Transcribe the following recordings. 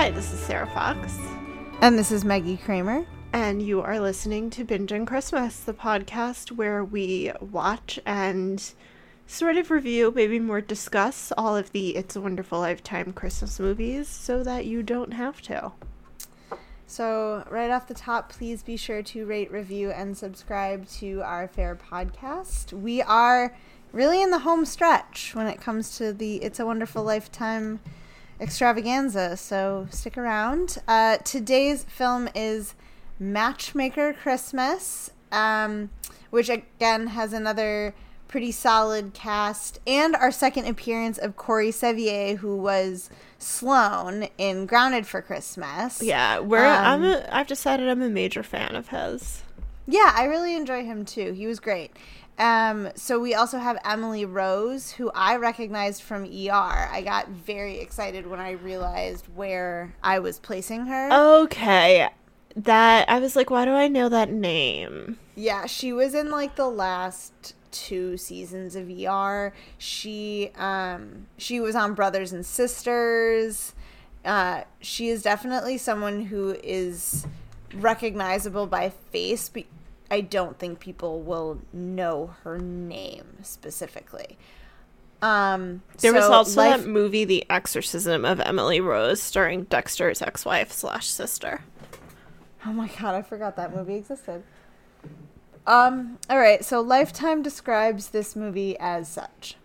Hi, this is Sarah Fox. And this is Maggie Kramer. And you are listening to Binging Christmas, the podcast where we watch and sort of review, maybe more discuss all of the It's a Wonderful Lifetime Christmas movies so that you don't have to. So, right off the top, please be sure to rate, review, and subscribe to our fair podcast. We are really in the home stretch when it comes to the It's a Wonderful Lifetime extravaganza, so stick around. Uh, today's film is Matchmaker Christmas, um, which again has another pretty solid cast, and our second appearance of Corey Sevier, who was Sloan in Grounded for Christmas. Yeah, we're um, I'm a, I've decided I'm a major fan of his. Yeah, I really enjoy him too. He was great. Um, so we also have Emily Rose, who I recognized from ER. I got very excited when I realized where I was placing her. Okay. That I was like, why do I know that name? Yeah, she was in like the last two seasons of ER. She um she was on Brothers and Sisters. Uh, she is definitely someone who is recognizable by face, but I don't think people will know her name specifically. Um, there so was also life- that movie, The Exorcism of Emily Rose, starring Dexter's ex-wife slash sister. Oh my god, I forgot that movie existed. Um, all right, so Lifetime describes this movie as such.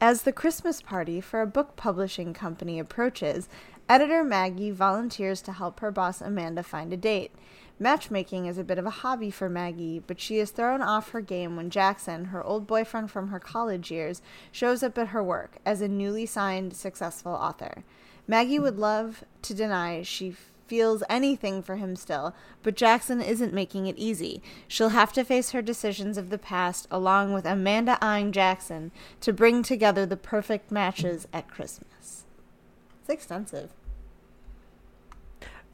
As the Christmas party for a book publishing company approaches, editor Maggie volunteers to help her boss Amanda find a date. Matchmaking is a bit of a hobby for Maggie, but she is thrown off her game when Jackson, her old boyfriend from her college years, shows up at her work as a newly signed successful author. Maggie would love to deny she feels anything for him still, but Jackson isn't making it easy. She'll have to face her decisions of the past along with Amanda eyeing Jackson to bring together the perfect matches at Christmas. It's extensive.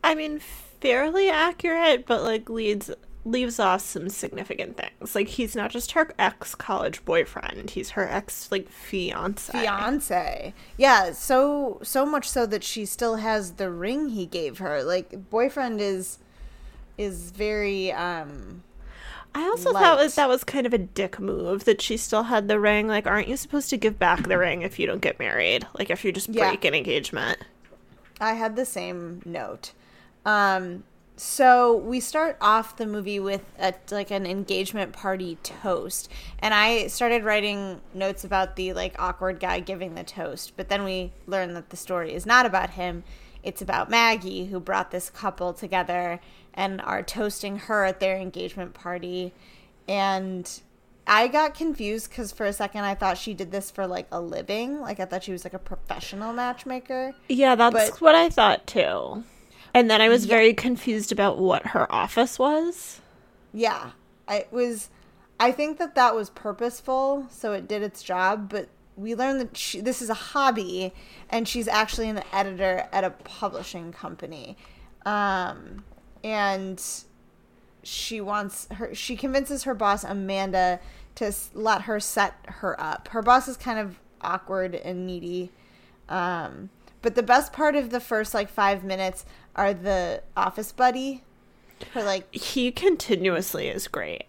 I mean, fairly accurate, but like leads leaves off some significant things. Like he's not just her ex college boyfriend; he's her ex like fiance. Fiance, yeah. So so much so that she still has the ring he gave her. Like boyfriend is is very. um I also light. thought was that was kind of a dick move that she still had the ring. Like, aren't you supposed to give back the ring if you don't get married? Like, if you just break yeah. an engagement. I had the same note. Um, so we start off the movie with a, like an engagement party toast. And i started writing notes about the like awkward guy giving the toast. But then we learn that the story is not about him. It's about maggie who brought this couple together and are toasting her at their engagement party. And i got confused because for a second i thought she did this for like a living. Like i thought she was like a professional matchmaker. Yeah that's but, what i thought too and then I was yeah. very confused about what her office was. Yeah. I was I think that that was purposeful, so it did its job, but we learned that she, this is a hobby and she's actually an editor at a publishing company. Um, and she wants her she convinces her boss Amanda to let her set her up. Her boss is kind of awkward and needy. Um, but the best part of the first like 5 minutes are the office buddy. Her like he continuously is great.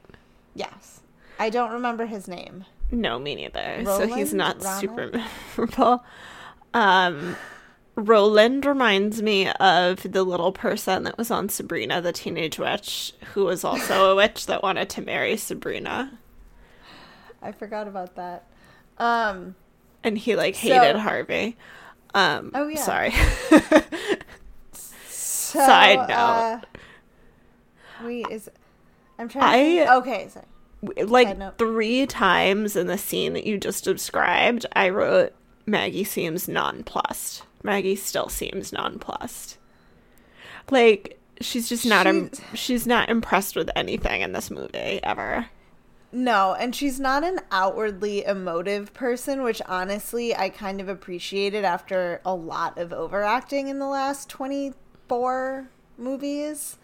Yes, I don't remember his name. No, me neither. Roland? So he's not Ronald? super memorable. Um, Roland reminds me of the little person that was on Sabrina the Teenage Witch, who was also a witch that wanted to marry Sabrina. I forgot about that. Um, and he like hated so, Harvey. Um, oh yeah. Sorry. So, Side note. Uh, wait, is I'm trying. To I okay, sorry. Like three times in the scene that you just described, I wrote Maggie seems nonplussed. Maggie still seems nonplussed. Like she's just not. She's, Im- she's not impressed with anything in this movie ever. No, and she's not an outwardly emotive person, which honestly I kind of appreciated after a lot of overacting in the last 24 movies.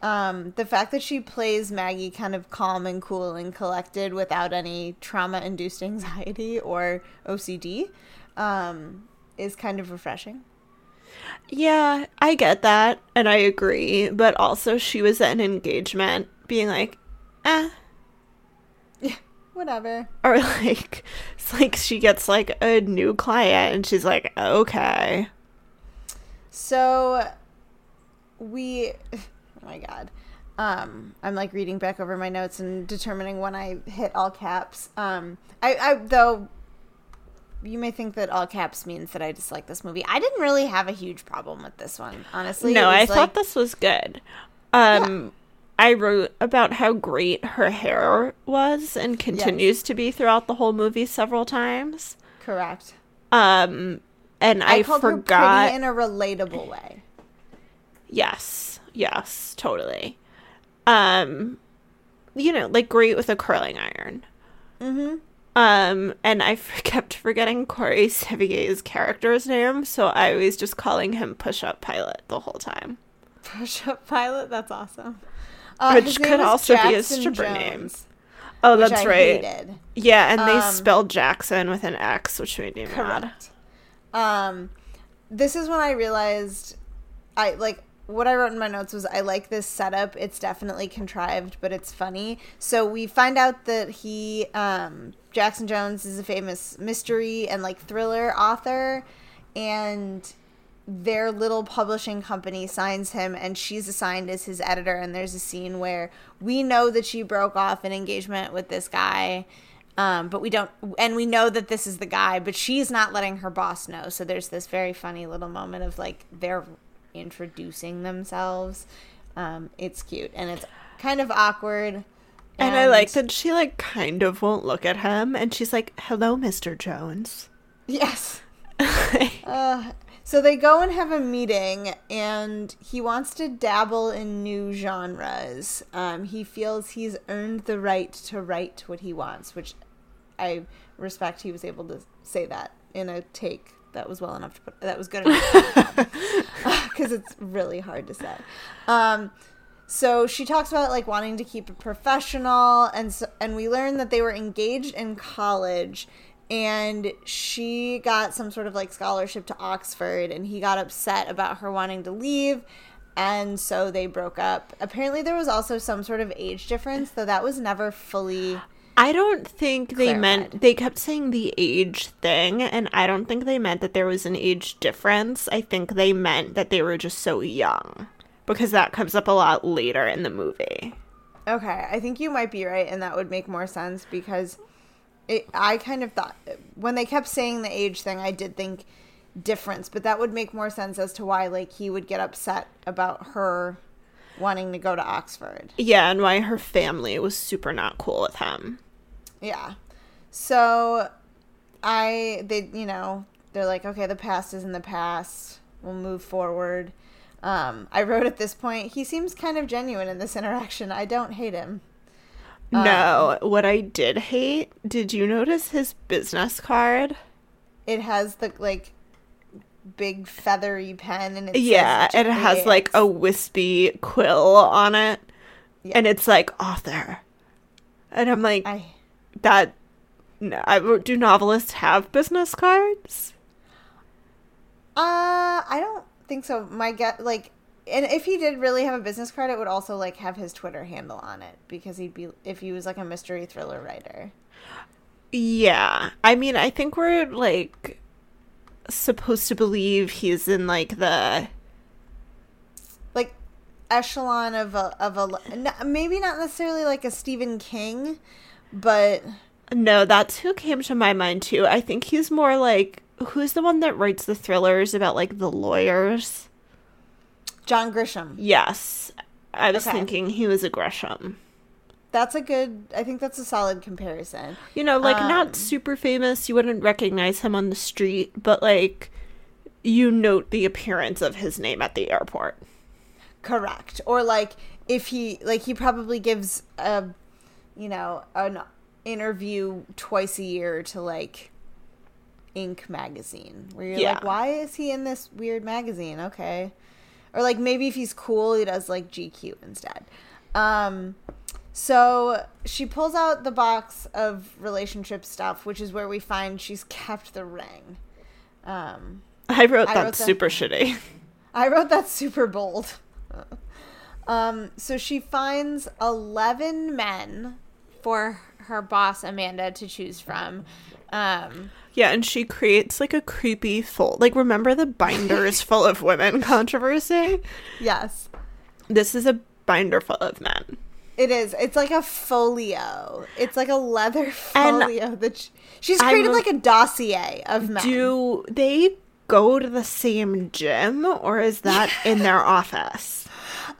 Um, the fact that she plays Maggie kind of calm and cool and collected without any trauma induced anxiety or OCD um, is kind of refreshing. Yeah, I get that, and I agree. But also, she was at an engagement being like, eh. Yeah, whatever. Or like, it's like she gets like a new client and she's like, okay. So we oh my god. Um I'm like reading back over my notes and determining when I hit all caps. Um I I though you may think that all caps means that I dislike this movie. I didn't really have a huge problem with this one, honestly. No, I was thought this was good. Um, I wrote about how great her hair was and continues to be throughout the whole movie several times. correct. Um, and I, I, called her forgot. pretty in a relatable way. yes, yes, totally. Um, you know, like great with a curling iron. Mm-hmm. Um, and I f- kept forgetting Corey Sevier's character's name, so I was just calling him Push Up Pilot the whole time. Push up pilot, that's awesome. Uh, Which could also be a Jackson stripper name. Oh, that's right. hated. Yeah, and they Um, spelled Jackson with an X, which made me mad. Um, this is when I realized, I like what I wrote in my notes was I like this setup. It's definitely contrived, but it's funny. So we find out that he, um, Jackson Jones, is a famous mystery and like thriller author, and their little publishing company signs him and she's assigned as his editor and there's a scene where we know that she broke off an engagement with this guy um, but we don't and we know that this is the guy but she's not letting her boss know so there's this very funny little moment of like they're introducing themselves um, it's cute and it's kind of awkward And I like that she like kind of won't look at him, and she's like, "Hello, Mr. Jones." yes Uh, so they go and have a meeting, and he wants to dabble in new genres. Um, he feels he's earned the right to write what he wants, which I respect. He was able to say that in a take that was well enough to put. That was good enough because it's really hard to say. Um, so she talks about like wanting to keep it professional, and so, and we learn that they were engaged in college, and she got some sort of like scholarship to Oxford, and he got upset about her wanting to leave. And so they broke up. Apparently, there was also some sort of age difference, though that was never fully. I don't think they meant they kept saying the age thing, and I don't think they meant that there was an age difference. I think they meant that they were just so young because that comes up a lot later in the movie. Okay, I think you might be right, and that would make more sense because it, I kind of thought when they kept saying the age thing, I did think difference, but that would make more sense as to why like he would get upset about her wanting to go to Oxford. Yeah, and why her family was super not cool with him. Yeah. So I they you know, they're like, okay, the past is in the past. We'll move forward. Um, I wrote at this point, he seems kind of genuine in this interaction. I don't hate him. No, what I did hate, did you notice his business card? it has the like big feathery pen and it yeah, it has like a wispy quill on it, Yeah. and it's like author. And I'm like, I that. No, I, do novelists have business cards? uh I don't think so. My get like and if he did really have a business card, it would also like have his Twitter handle on it because he'd be if he was like a mystery thriller writer. Yeah. I mean, I think we're like supposed to believe he's in like the Like echelon of a of a maybe not necessarily like a Stephen King, but No, that's who came to my mind too. I think he's more like who's the one that writes the thrillers about like the lawyers? John Grisham. Yes. I was Okay. thinking he was a Grisham. That's a good I think that's a solid comparison. You know, like Um, not super famous, you wouldn't recognize him on the street, but like you note the appearance of his name at the airport. Correct. Or like if he like he probably gives a you know an interview twice a year to like Inc magazine where you're Yeah. like why is he in this weird magazine? Okay. Or like maybe if he's cool he does like GQ instead. Um so she pulls out the box of relationship stuff which is where we find she's kept the ring. Um I wrote I that wrote that- super shitty. I wrote that super bold. Um, so she finds 11 men for her boss Amanda to choose from. Um, Yeah, and she creates like a creepy fold. Like, remember the binders full of women controversy? yes, This is a binder full of men. it is. It's like a folio. It's like a leather And folio that she, she's I'm- created like a dossier of men. Do they go to the same gym or is that in their office?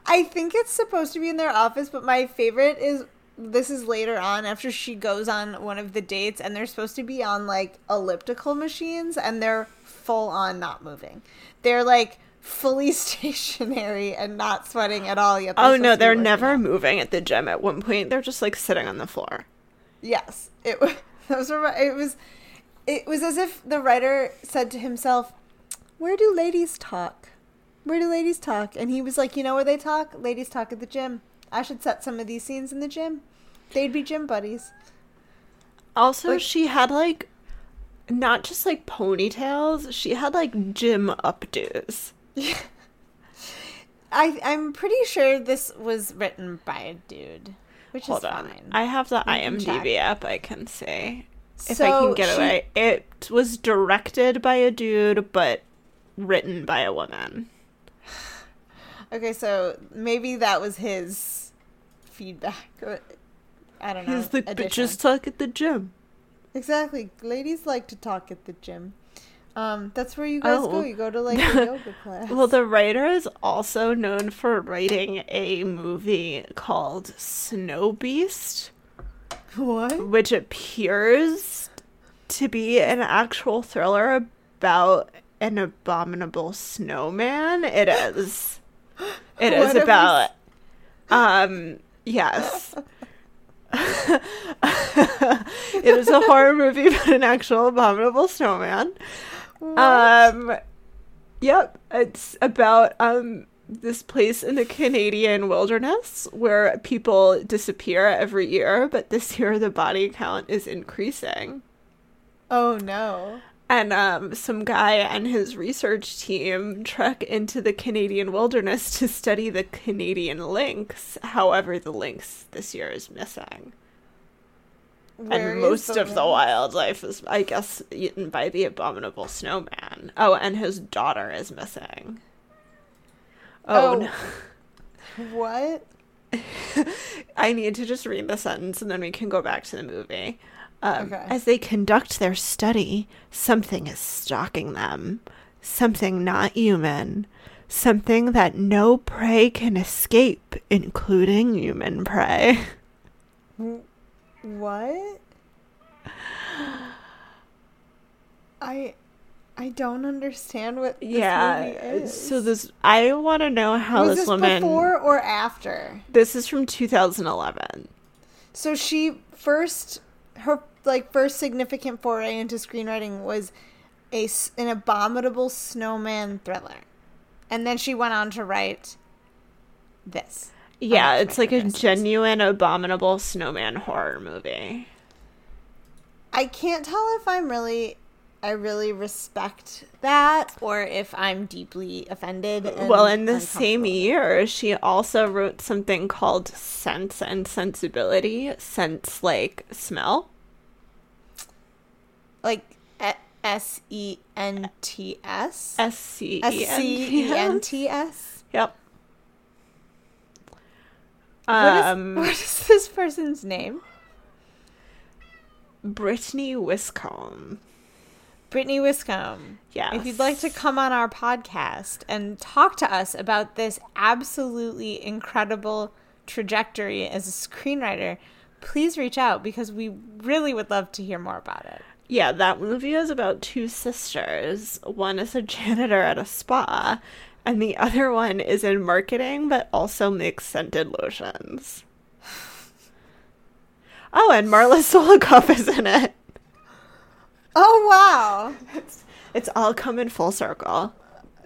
I think it's supposed to be in their office, but my favorite is this is later on after she goes on one of the dates and they're supposed to be on like elliptical machines and they're full on not moving. They're like fully stationary and not sweating at all yet. Oh no, they're never out. moving at the gym. At one point, they're just like sitting on the floor. Yes, it was. Those were. It was. It was as if the writer said to himself, "Where do ladies talk? Where do ladies talk?" And he was like, "You know where they talk? Ladies talk at the gym. I should set some of these scenes in the gym. They'd be gym buddies." Also, Like- she had like not just like ponytails, she had like gym updos. I I'm pretty sure this was written by a dude, which Hold is on. fine. I have the. IMDb app I can see. If So I can get she- away. It was directed by a dude, but written by a woman. Okay, so maybe that was his feedback. I don't know. He's like, addition. bitches talk at the gym. Exactly. Ladies like to talk at the gym. Um, that's where you guys Oh. go. You go to like a yoga class. Well, the writer is also known for writing a movie called Snow Beast, what? which appears to be an actual thriller about an abominable snowman. It is. It is have we about. Um. Yes. it is a horror movie about an actual abominable snowman. Um, yep, it's about um this place in the Canadian wilderness where people disappear every year, but this year the body count is increasing. Oh no. And um, some guy and his research team trek into the Canadian wilderness to study the Canadian lynx. However, the lynx this year is missing. Where and most the of the wildlife is, I guess, eaten by the abominable snowman. Oh, and his daughter is missing. Oh, Oh. no. What? I need to just read the sentence and then we can go back to the movie. Um, Okay. As they conduct their study, something is stalking them. Something not human. Something that no prey can escape, including human prey. What? I I don't understand what yeah. So this, I want to know how was this, this woman. before or after? This is from 2011. So she first her like first significant foray into screenwriting was a an abominable snowman thriller, and then she went on to write this. Yeah, it's like a genuine abominable snowman horror movie. I can't tell if I'm really I really respect that or if I'm deeply offended. And well, in the same year, she also wrote something called Sense and Sensibility. Sense like smell. like S E N T S S C E N T S. Yep. What is- Um, what is this person's name? Brittany Wiscombe. Brittany Wiscombe. Yes. If you'd like to come on our podcast and talk to us about this absolutely incredible trajectory as a screenwriter, please reach out because we really would love to hear more about it. Yeah, that movie is about two sisters. One is a janitor at a spa, and the other one is in marketing but also makes scented lotions. Oh, and Marla Sokoloff is in it. Oh wow. It's, it's all coming full circle.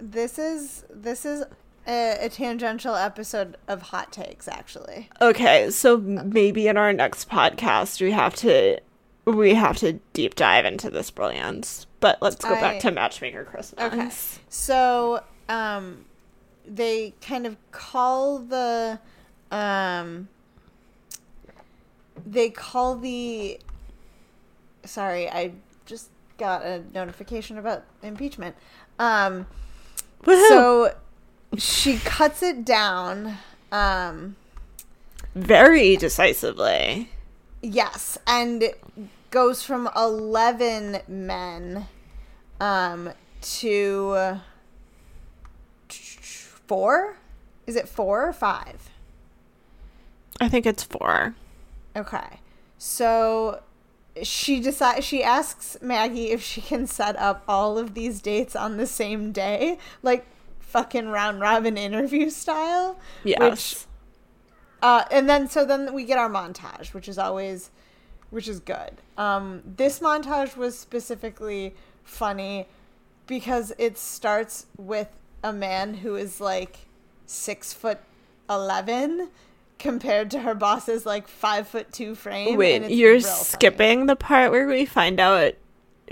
This is this is a, a tangential episode of hot takes actually. Okay, so maybe in our next podcast we have to we have to deep dive into this brilliance. But let's go I- back to Matchmaker Christmas. Okay. So, um, they kind of call the, um, they call the, sorry, I just got a notification about impeachment. Um, so she cuts it down. Um, very decisively. Yes, and it goes from 11 men um to uh, four? Is it four or five? I think it's four. Okay. So she decides she asks Maggie if she can set up all of these dates on the same day, like fucking round robin interview style. Yes. Uh, and then so then we get our montage, which is always, which is good. Um, this montage was specifically funny because it starts with a man who is like six foot eleven compared to her boss's like five foot two frame. and Wait, you're real funny. skipping the part where we find out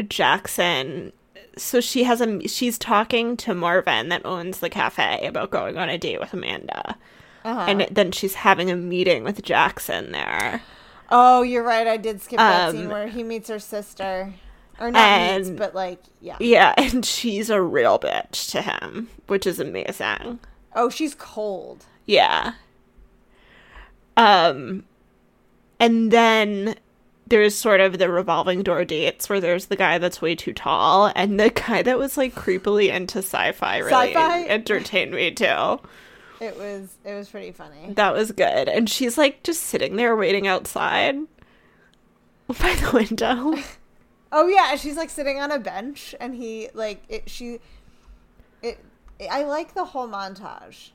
Jackson. So she has a she's talking to Marvin that owns the cafe about going on a date with Amanda. Uh-huh. And then she's having a meeting with Jackson there. oh, you're right. I did skip that scene Um, where he meets her sister, or not meets, but like yeah. Yeah, and she's a real bitch to him, which is amazing. Oh, she's cold. Yeah. Um and then there's sort of the revolving door dates where there's the guy that's way too tall and the guy that was like creepily into sci-fi really Sci-fi? entertained me too. It was it was pretty funny. That was good. And she's like just sitting there waiting outside by the window. Oh yeah, she's like sitting on a bench, and he like it. She, it. I like the whole montage.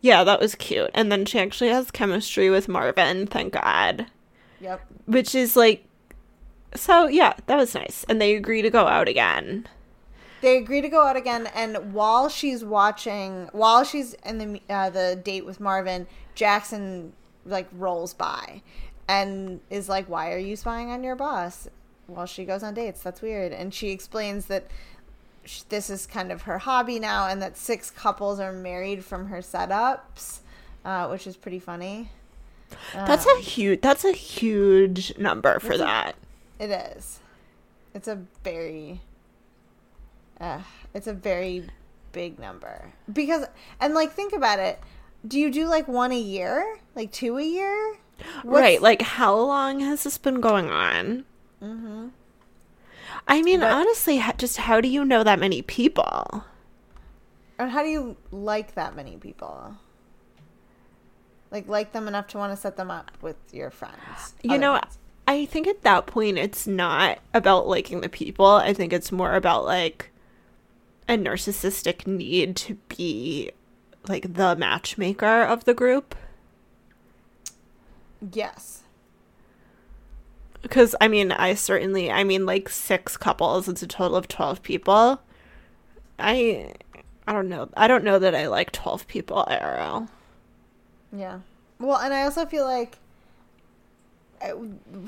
Yeah, that was cute. And then she actually has chemistry with Marvin, thank God. Yep. Which is like so yeah, that was nice. And they agree to go out again. They agree to go out again, and while she's watching, while she's in the uh, the date with Marvin, Jackson like rolls by, and is like, "Why are you spying on your boss?" While she goes on dates, that's weird. And she explains that this is kind of her hobby now, and that six couples are married from her setups, uh, which is pretty funny. That's Um, a huge that's a huge number for that. It is. It's a very uh, it's a very big number. Because and like think about it. Do you do like one a year? Like two a year? What's- Right, like how long has this been going on? Mhm. I mean, But- honestly, just how do you know that many people? And how do you like that many people? Like like them enough to want to set them up with your friends. You know, friends. I think at that point it's not about liking the people. I think it's more about like a narcissistic need to be like the matchmaker of the group. Yes. Because I mean, I certainly, I mean, like six couples. It's a total of twelve people. I, I don't know. I don't know that I like twelve people IRL. Yeah. Well, and I also feel like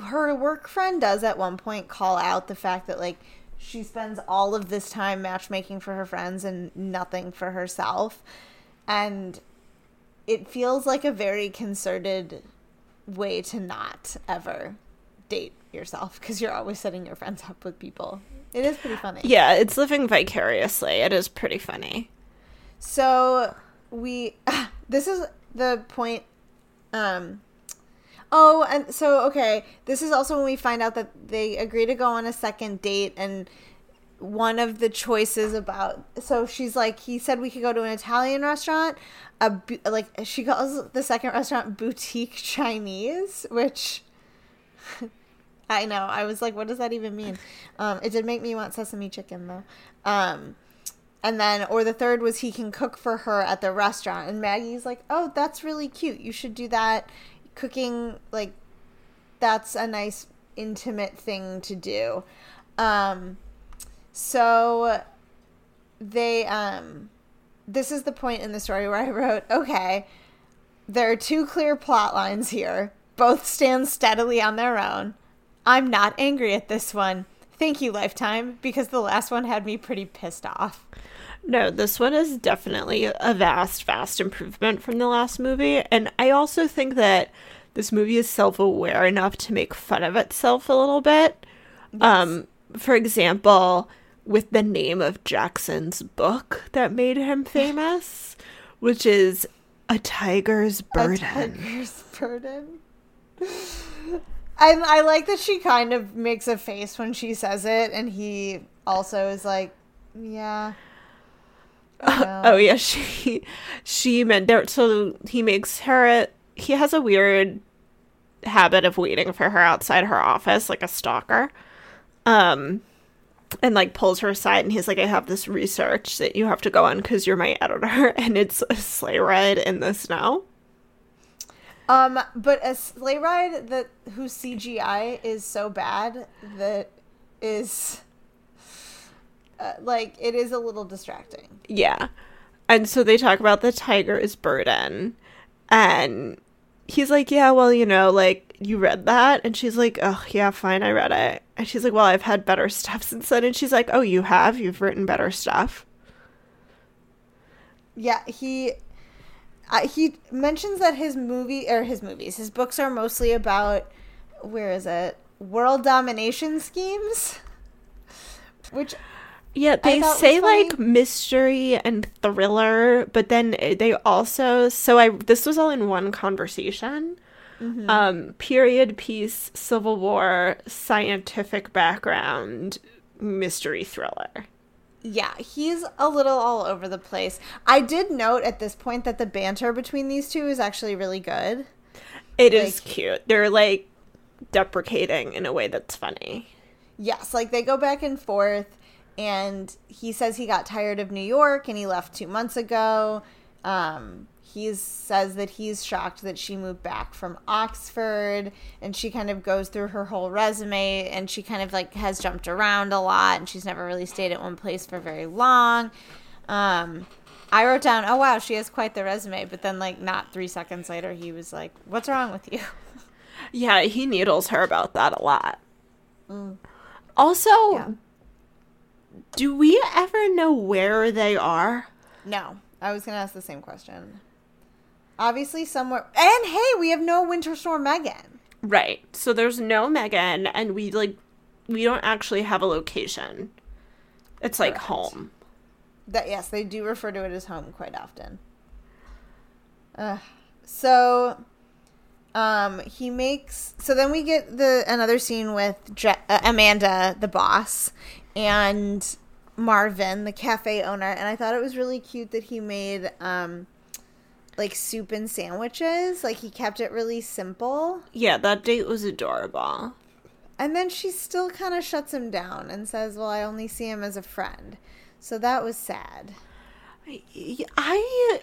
her work friend does at one point call out the fact that like she spends all of this time matchmaking for her friends and nothing for herself. And it feels like a very concerted way to not ever date yourself because you're always setting your friends up with people. It is pretty funny. Yeah, it's living vicariously. It is pretty funny. So we this is the point um oh and so okay this is also when we find out that they agree to go on a second date and one of the choices about so she's like he said we could go to an Italian restaurant a like she calls the second restaurant boutique Chinese which I know I was like what does that even mean um it did make me want sesame chicken though um and then, or the third was he can cook for her at the restaurant. And Maggie's like, oh, that's really cute. You should do that. Cooking, like, that's a nice, intimate thing to do. Um, so they, um, this is the point in the story where I wrote, okay, there are two clear plot lines here. Both stand steadily on their own. I'm not angry at this one. Thank you, Lifetime, because the last one had me pretty pissed off. No, this one is definitely a vast, vast improvement from the last movie. And I also think that this movie is self aware enough to make fun of itself a little bit. Um, for example, with the name of Jackson's book that made him famous, which is A Tiger's Burden. A tiger's burden. And I like that she kind of makes a face when she says it, and he also is like, "Yeah." Know." Oh yeah, she she meant there. So he makes her. He has a weird habit of waiting for her outside her office, like a stalker. Um, and like pulls her aside, and he's like, "I have this research that you have to go on because you're my editor, and it's a sleigh ride in the snow." Um, but a sleigh ride that whose CGI is so bad that is uh, like it is a little distracting. Yeah. And so they talk about the tiger's burden. And he's like, Yeah, well, you know, like, you read that? And she's like, Oh, yeah, fine, I read it. And she's like, Well, I've had better stuff since then. And she's like, Oh, you have? You've written better stuff? Yeah, he uh, he mentions that his movie or his movies, his books are mostly about where is it? World domination schemes. Which Yeah, they say like mystery and thriller, but then they also so I this was all in one conversation. Mm-hmm. Um, period piece, Civil War, scientific background, mystery thriller. Yeah, he's a little all over the place. I did note at this point that the banter between these two is actually really good. It is Like- cute. They're like deprecating in a way that's funny. Yes, like they go back and forth, and he says he got tired of New York and he left two months ago. Um, he says that he's shocked that she moved back from Oxford, and she kind of goes through her whole resume, and she kind of like has jumped around a lot, and she's never really stayed at one place for very long. Um, I wrote down, oh wow, she has quite the resume, but then like not three seconds later, he was like, "What's wrong with you?" Yeah, he needles her about that a lot. Also, Mm. Yeah. do we ever know where they are? No, I was gonna ask the same question. Obviously, somewhere. And hey, we have no Winter Storm Megan. Right. So there's no Megan, and we like we don't actually have a location. It's like home. That yes, they do refer to it as home quite often. Uh, so, um, he makes. So then we get the another scene with Je- uh, Amanda, the boss, and Marvin, the cafe owner, and I thought it was really cute that he made um, like soup and sandwiches. Like he kept it really simple. Yeah, that date was adorable. And then she still kind of shuts him down and says, "Well, I only see him as a friend." So that was sad. I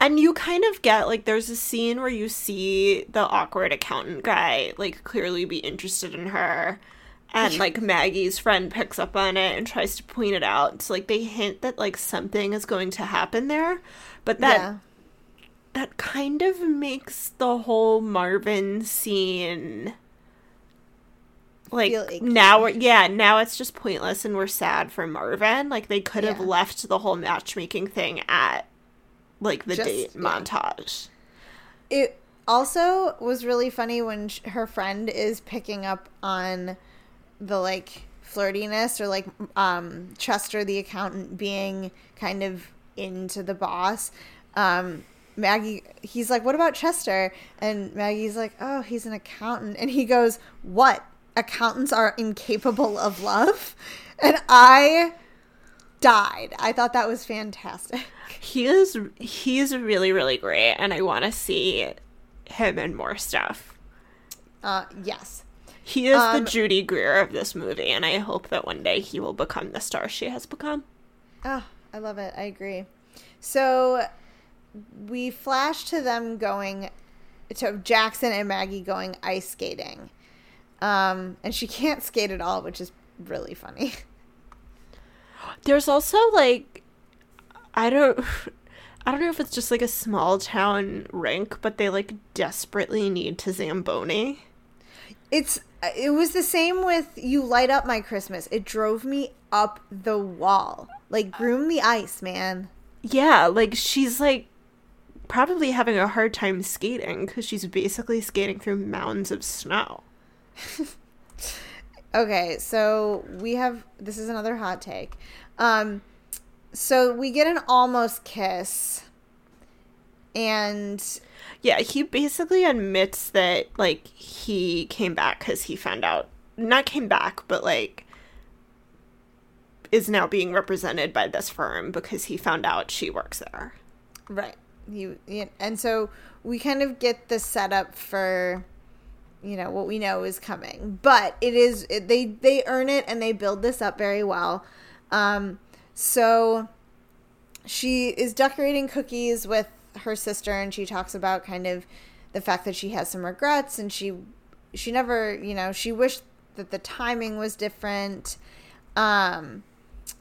and you kind of get like there's a scene where you see the awkward accountant guy like clearly be interested in her and like Maggie's friend picks up on it and tries to point it out. So like they hint that like something is going to happen there. But that yeah. that kind of makes the whole Marvin scene like now we're yeah now it's just pointless and we're sad for Marvin like they could have Yeah. left the whole matchmaking thing at like the Just- date yeah. montage It also was really funny when sh- her friend is picking up on the like flirtiness or like um Chester the accountant being kind of into the boss. Um Maggie he's like, "What about Chester?" And Maggie's like, "Oh, he's an accountant." And he goes, "What? Accountants are incapable of love?" And I died. I thought that was fantastic. he is he's really really great and I want to see him in more stuff Uh yes. He is Um, the Judy Greer of this movie and I hope that one day he will become the star she has become Oh, I love it. I agree. So we flash to them going to Jackson and Maggie going ice skating. Um, and she can't skate at all, which is really funny. There's also like I don't I don't know if it's just like a small town rink, but they like desperately need to Zamboni. It's it was the same with you light up my christmas. It drove me up the wall. Like groom the ice man. Yeah, like she's like probably having a hard time skating because she's basically skating through mounds of snow. okay so we have this is another hot take. Um so we get an almost kiss and Yeah, he basically admits that like he came back because he found out not came back, but like is now being represented by this firm because he found out she works there. Right. You and so we kind of get the setup for you know what we know is coming. But it is it, they they earn it and they build this up very well. Um so she is decorating cookies with her sister and she talks about kind of the fact that she has some regrets and she she never, you know, she wished that the timing was different. Um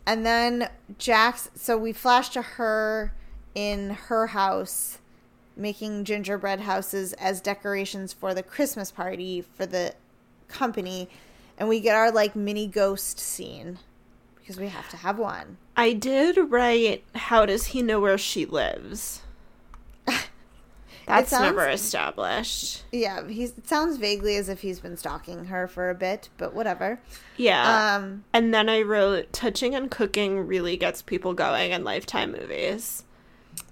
and then Jax, so we flash to her in her house making gingerbread houses as decorations for the Christmas party for the company. And we get our like mini ghost scene because we have to have one. I did write how does he know where she lives? That's sounds- never established. Yeah, he's, it sounds vaguely as if he's been stalking her for a bit, but whatever. Yeah. Um, and then I wrote touching and cooking really gets people going in lifetime movies.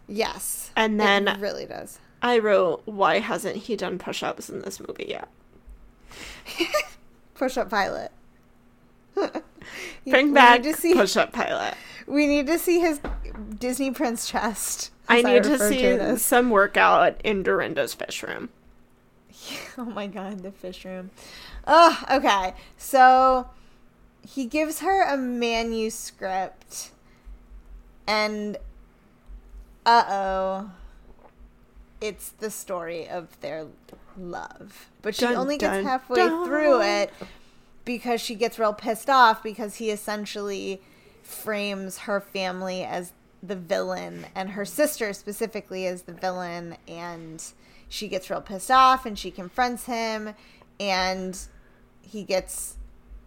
yes. And then It really does. I wrote why hasn't he done push-ups in this movie yet? Push up pilot. Bring back need to see- push-up pilot. We need to see his Disney Prince chest. I need to see some workout in Dorinda's fish room. Oh my god, the fish room. Oh, okay. So he gives her a manuscript and uh oh. It's the story of their love. But she Dun, only gets dun, halfway dun. through it because she gets real pissed off because he essentially frames her family as the villain and her sister specifically is the villain and she gets real pissed off and she confronts him and he gets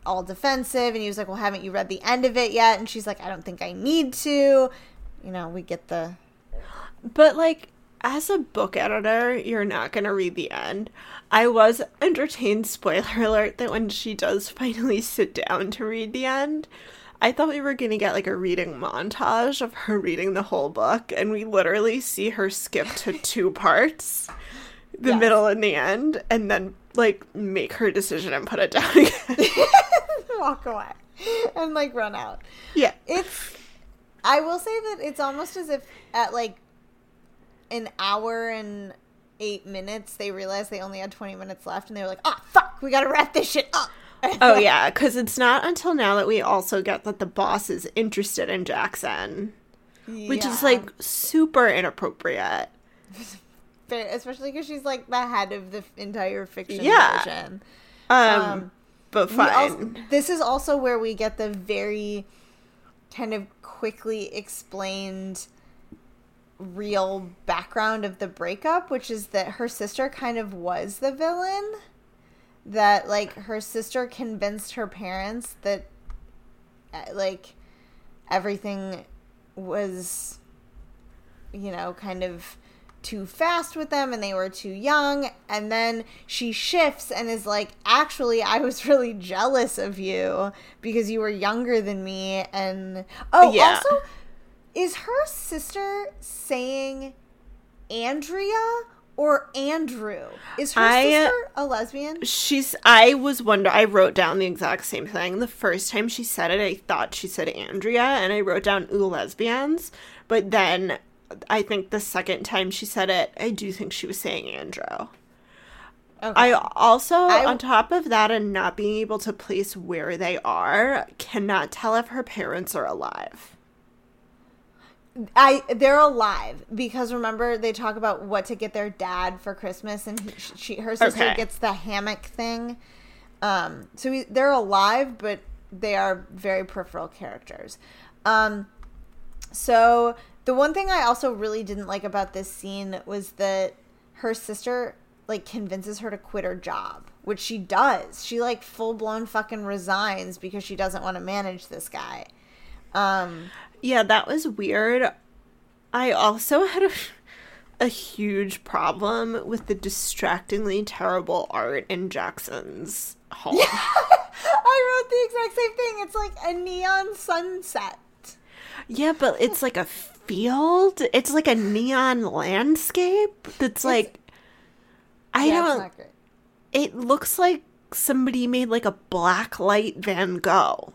all defensive and he was like well haven't you read the end of it yet and she's like i don't think i need to you know we get the But like as a book editor, you're not going to read the end. I was entertained spoiler alert that when she does finally sit down to read the end, I thought we were going to get like a reading montage of her reading the whole book and we literally see her skip to two parts. The Yes. middle and the end, and then like make her decision and put it down again. walk away and like run out yeah. it's i will say that it's almost as if at like an hour and eight minutes they realized they only had 20 minutes left and they were like oh fuck we gotta wrap this shit up Oh yeah, because it's not until now that we also get that the boss is interested in Jackson, which is like super inappropriate. Especially because she's like the head of the f- entire fiction Yeah. division Um, Um, but fine. also- this is also where we get the very kind of quickly explained real background of the breakup, which is that her sister kind of was the villain. That like her sister convinced her parents that uh, like everything was you know kind of too fast with them and they were too young and then she shifts and is like actually I was really jealous of you because you were younger than me and oh Yeah. also is her sister saying Andrea or Andrew is her I- sister a lesbian She's. I was wonder. I wrote down the exact same thing. The first time she said it, I thought she said Andrea, and I wrote down ooh lesbians. But then, I think the second time she said it, I do think she was saying Andrew. okay. I also, I- on top of that, and not being able to place where they are, cannot tell if her parents are alive. I they're alive because remember they talk about what to get their dad for Christmas and he, she her sister Okay. gets the hammock thing. Um, so we, they're alive, but they are very peripheral characters. Um, so the one thing I also really didn't like about this scene was that her sister like convinces her to quit her job. which she does. She like full blown fucking resigns because she doesn't want to manage this guy. Um, Yeah, that was weird. I also had a, a huge problem with the distractingly terrible art in Jackson's home. I wrote the exact same thing. It's like a neon sunset. Yeah, but it's like a field. It's like a neon landscape that's like I Yeah, don't it looks like somebody made like a black light Van Gogh.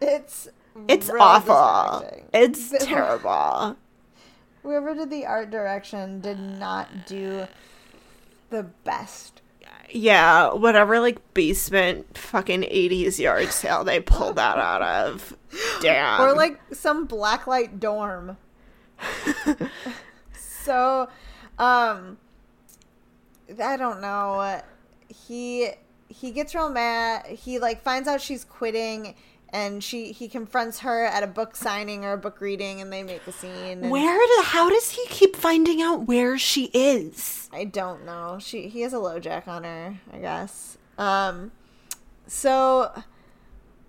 It's It's really awful. distracting. It's terrible. Whoever did the art direction did not do the best. Yeah, whatever like basement fucking 80s yard sale they pulled that out of. Damn. or like some blacklight dorm. so, um, I don't know. He he gets real mad. He like finds out she's quitting, and she he confronts her at a book signing or a book reading, and they make a scene. and- Where do, how does he keep finding out where she is? I don't know. She he has a LoJack on her, I guess. Um so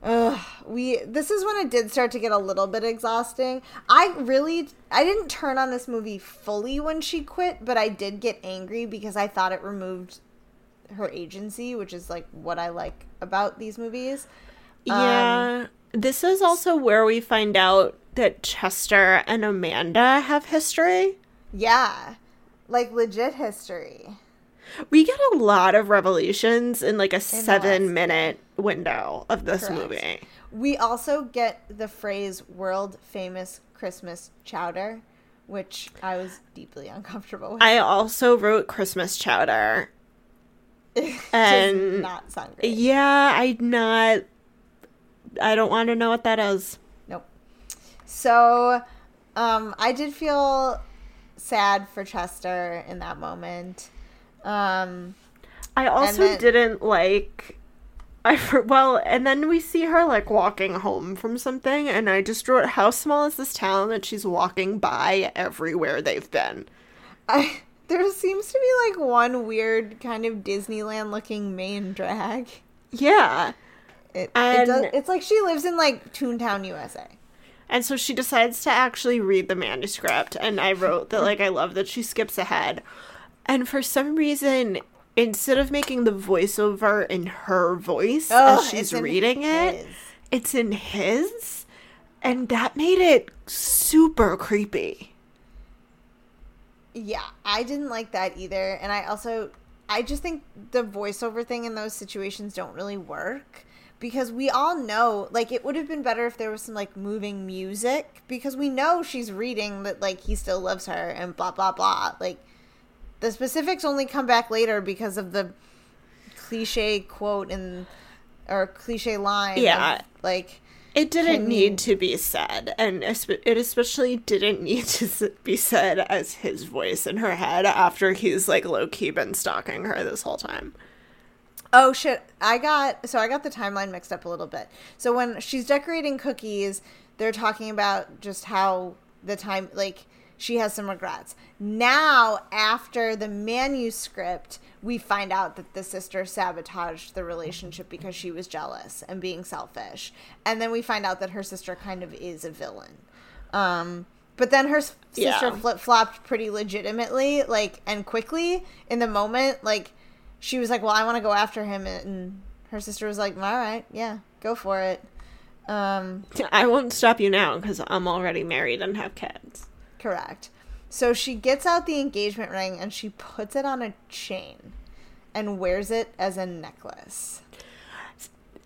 uh, we this is when it did start to get a little bit exhausting. I really I didn't turn on this movie fully when she quit, but I did get angry because I thought it removed her agency, which is like what I like about these movies. Um, Yeah. this is also where we find out that Chester and Amanda have history. Yeah. Like legit history. We get a lot of revelations in like a last- seven minute window of this Correct. movie. We also get the phrase world famous Christmas chowder, which I was deeply uncomfortable with. I also wrote Christmas chowder. And- not sound great. Yeah, I not. I don't want to know what that is. Nope. So, um, I did feel sad for Chester in that moment. Um, I also then- didn't like. I well, and then we see her like walking home from something, and I just wrote, "How small is this town that she's walking by everywhere they've been?" I there seems to be like one weird kind of Disneyland looking main drag. Yeah, It, it And- does, it's like she lives in like Toontown, USA. and so she decides to actually read the manuscript, and I wrote that like I love that she skips ahead, and for some reason. Instead of making the voiceover in her voice Ugh, as oh, she's reading it, it's in his and that made it super creepy Yeah, I didn't like that either. And I also, I just think the voiceover thing in those situations don't really work because we all know, like, it would have been better if there was some, like, moving music because we know she's reading that, like, he still loves her and blah, blah, blah. Like, the specifics only come back later because of the cliche quote and, or cliche line. of, Yeah. like, it didn't need you- to be said and it especially didn't need to be said as his voice in her head after he's like low-key been stalking her this whole time Oh shit! I got so I got the timeline mixed up a little bit. So when she's decorating cookies, they're talking about just how the time like she has some regrets. Now, after the manuscript, we find out that the sister sabotaged the relationship because she was jealous and being selfish. And then we find out that her sister kind of is a villain. Um but then her sister Yeah. flip flopped pretty legitimately, like and quickly in the moment. Like she was like, "Well, I want to go after him," and her sister was like, "All right, yeah, go for it." Um, i won't stop you now because i'm already married and have kids correct. So she gets out the engagement ring and she puts it on a chain and wears it as a necklace.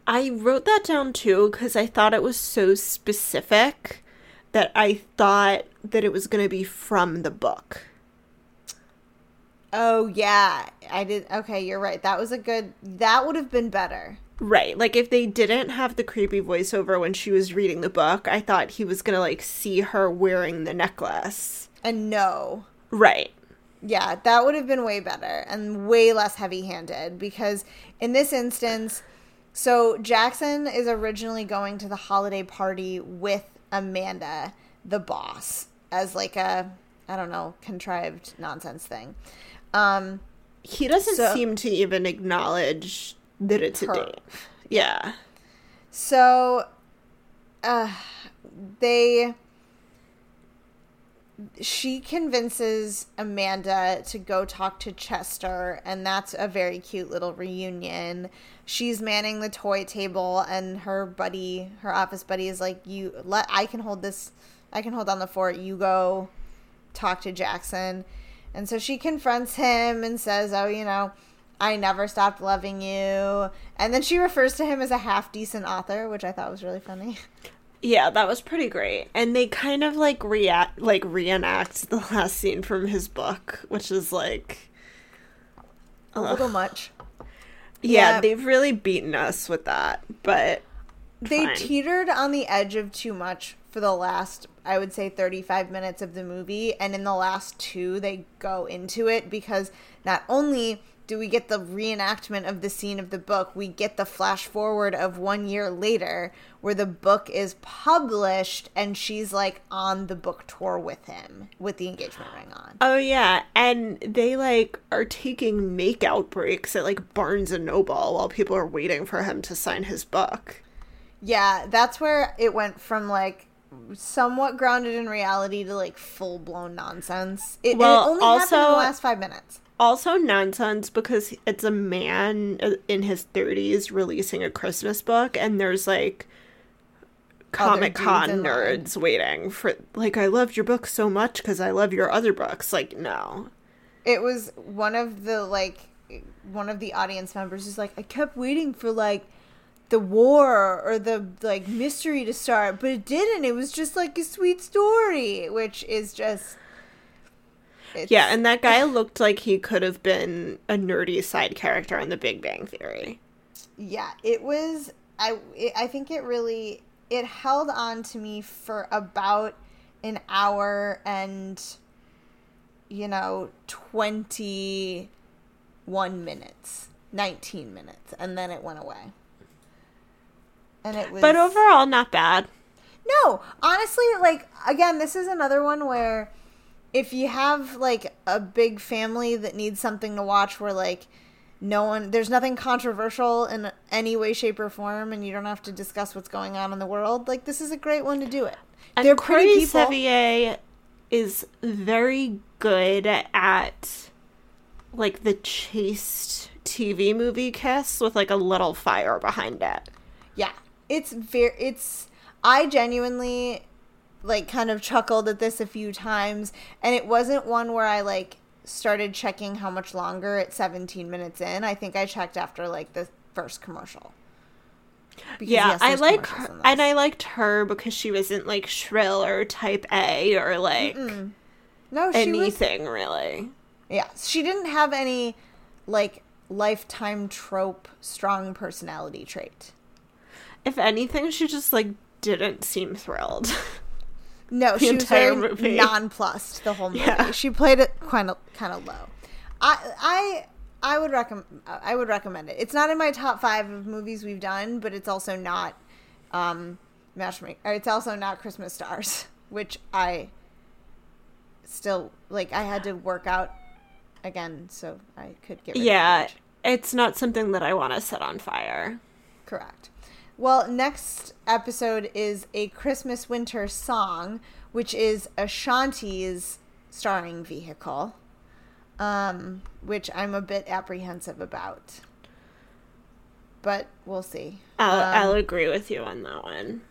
i wrote that down too because i thought it was so specific that i thought that it was going to be from the book Oh yeah, I did. Okay, you're right. That was a good. That would have been better. Right. Like if they didn't have the creepy voiceover when she was reading the book, I thought he was going to like see her wearing the necklace. And no, Right. Yeah, that would have been way better and way less heavy handed because in this instance, so Jackson is originally going to the holiday party with Amanda, the boss, as like a, I don't know, contrived nonsense thing. Um, he doesn't So- seem to even acknowledge that it's Her. a date. Yeah. So, uh, they. She convinces Amanda to go talk to Chester, and that's a very cute little reunion. She's manning the toy table, and her buddy, her office buddy, is like, "You let I can hold this, I can hold on the fort. You go talk to Jackson." And so she confronts him and says, "Oh, you know, I never stopped loving you." And then she refers to him as a half decent author, which I thought was really funny. Yeah, that was pretty great. And they kind of like react like reenact the last scene from his book, which is like A ugh. little much. yeah, Yeah. they've really beaten us with that. But They fine. teetered on the edge of too much for the last, I would say, 35 minutes of the movie. And in the last two, they go into it because not only do we get the reenactment of the scene of the book, we get the flash forward of one year later where the book is published and she's like on the book tour with him with the engagement ring on. Oh yeah, and they like are taking makeout breaks at like Barnes and Noble while people are waiting for him to sign his book. Yeah, that's where it went from like somewhat grounded in reality to like full blown nonsense. It, Well, it only happened in the also- last five minutes. Also nonsense because it's a man uh, in his 30s releasing a Christmas book and there's like Comic Con in line. nerds waiting for like I loved your book so much because I love your other books. Like no. It was one of the like one of the audience members is like, I kept waiting for like the war or the like mystery to start, but it didn't. It was just like a sweet story, which is just it's, Yeah, and that guy looked like he could have been a nerdy side character on The Big Bang Theory. yeah it was i it, i think it really it held on to me for about an hour and you know 21 minutes 19 minutes and then it went away and it was But overall not bad. no, honestly, like again, this is another one where if you have like a big family that needs something to watch where like no one there's nothing controversial in any way shape or form and you don't have to discuss what's going on in the world, like this is a great one to do it. And They're Corey. Sevier is very good at like the chaste TV movie kiss with like a little fire behind it. Yeah. It's very it's I genuinely like kind of chuckled at this a few times and it wasn't one where I like started checking how much longer at 17 minutes in. I think I checked after like the first commercial. Because, yeah, yes, I like her, and. I liked her because she wasn't like shrill or type A or like No, she was anything really. Yeah, she didn't have any like lifetime trope strong personality trait. If anything, she just like didn't seem thrilled. No, she was very movie. nonplussed the whole movie. Yeah. She played it kind of kind of low. I I I would recommend I would recommend it. It's not in my top five of movies we've done, but it's also not um matchmaker. It's also not Christmas Stars, which I still like. I had to work out again, so I could get rid yeah, it's not something that I want to set on fire. Correct. Well, next episode is a Christmas winter song, which is Ashanti's starring vehicle, um, which I'm a bit apprehensive about. But we'll see. I'll, Um, I'll agree with you on that one.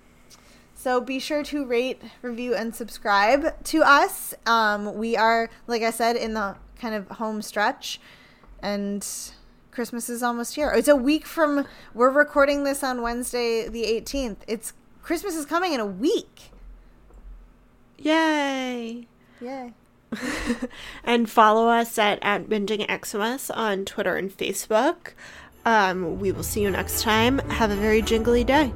So be sure to rate, review, and subscribe to us. Um, we are, like I said, in the kind of home stretch, and Christmas is almost here. It's a week from. We're recording this on Wednesday, the eighteenth. It's Christmas is coming in a week. Yay! Yay! and follow us at, at Binging Xmas on Twitter and Facebook. Um, we will see you next time. Have a very jingly day.